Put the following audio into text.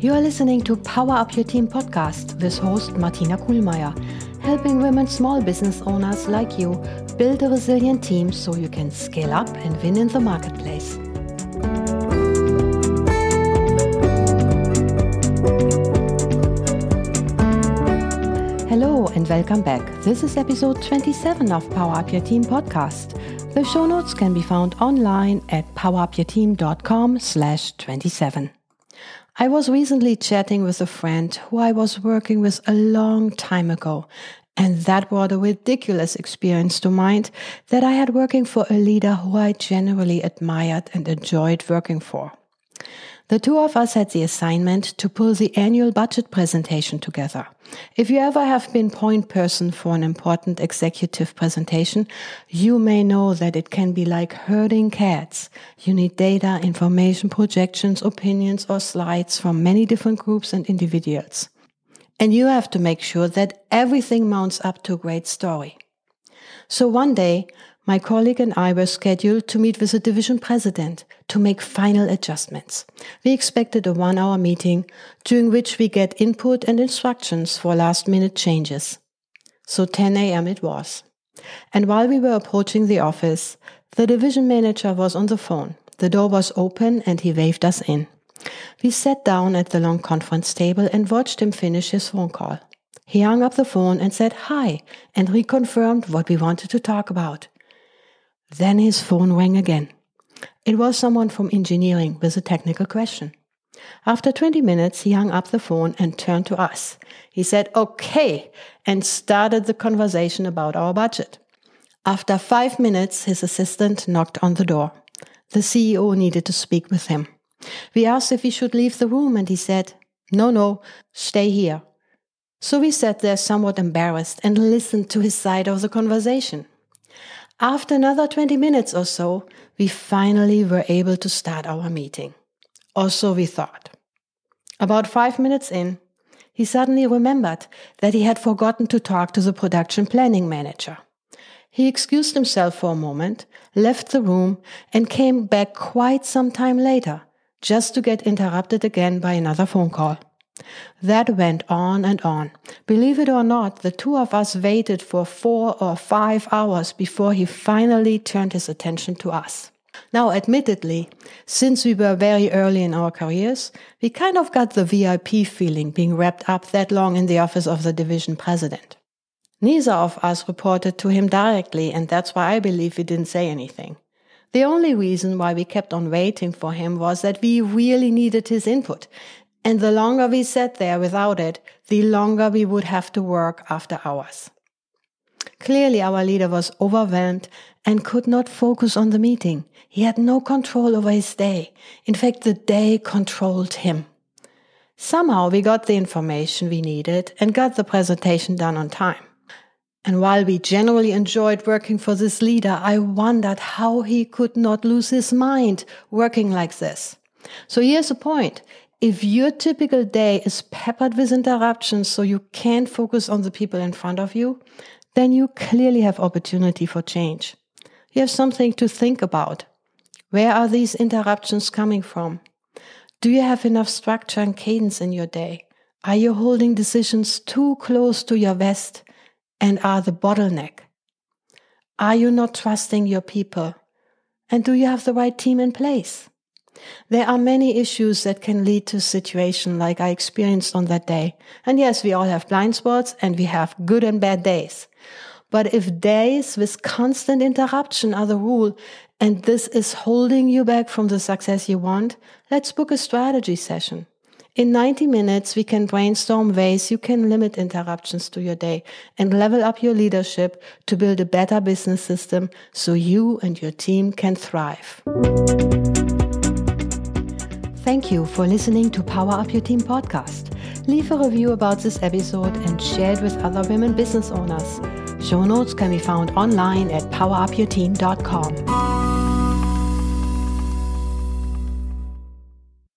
You are listening to Power Up Your Team podcast with host Martina Kuhlmeier, helping women small business owners like you build a resilient team so you can scale up and win in the marketplace. Hello and welcome back. This is episode 27 of Power Up Your Team podcast. The show notes can be found online at powerupyourteam.com slash 27. I was recently chatting with a friend who I was working with a long time ago, and that brought a ridiculous experience to mind that I had working for a leader who I generally admired and enjoyed working for. The two of us had the assignment to pull the annual budget presentation together. If you ever have been point person for an important executive presentation, you may know that it can be like herding cats. You need data, information, projections, opinions, or slides from many different groups and individuals. And you have to make sure that everything mounts up to a great story. So one day, my colleague and I were scheduled to meet with the division president to make final adjustments. We expected a one hour meeting during which we get input and instructions for last minute changes. So 10 a.m. it was. And while we were approaching the office, the division manager was on the phone. The door was open and he waved us in. We sat down at the long conference table and watched him finish his phone call. He hung up the phone and said hi and reconfirmed what we wanted to talk about. Then his phone rang again. It was someone from engineering with a technical question. After 20 minutes, he hung up the phone and turned to us. He said, okay, and started the conversation about our budget. After five minutes, his assistant knocked on the door. The CEO needed to speak with him. We asked if he should leave the room, and he said, no, no, stay here. So we sat there somewhat embarrassed and listened to his side of the conversation. After another 20 minutes or so, we finally were able to start our meeting. Or so we thought. About five minutes in, he suddenly remembered that he had forgotten to talk to the production planning manager. He excused himself for a moment, left the room, and came back quite some time later, just to get interrupted again by another phone call. That went on and on. Believe it or not, the two of us waited for four or five hours before he finally turned his attention to us. Now, admittedly, since we were very early in our careers, we kind of got the VIP feeling being wrapped up that long in the office of the division president. Neither of us reported to him directly, and that's why I believe we didn't say anything. The only reason why we kept on waiting for him was that we really needed his input, and the longer we sat there without it, the longer we would have to work after hours. Clearly, our leader was overwhelmed and could not focus on the meeting. He had no control over his day. In fact, the day controlled him. Somehow we got the information we needed and got the presentation done on time. And while we generally enjoyed working for this leader, I wondered how he could not lose his mind working like this. So here's the point. If your typical day is peppered with interruptions so you can't focus on the people in front of you, then you clearly have opportunity for change. You have something to think about. Where are these interruptions coming from? Do you have enough structure and cadence in your day? Are you holding decisions too close to your vest and are the bottleneck? Are you not trusting your people? And do you have the right team in place? There are many issues that can lead to a situation like I experienced on that day. And yes, we all have blind spots and we have good and bad days. But if days with constant interruption are the rule and this is holding you back from the success you want, let's book a strategy session. In 90 minutes, we can brainstorm ways you can limit interruptions to your day and level up your leadership to build a better business system so you and your team can thrive. Thank you for listening to Power Up Your Team podcast. Leave a review about this episode and share it with other women business owners. Show notes can be found online at powerupyourteam.com.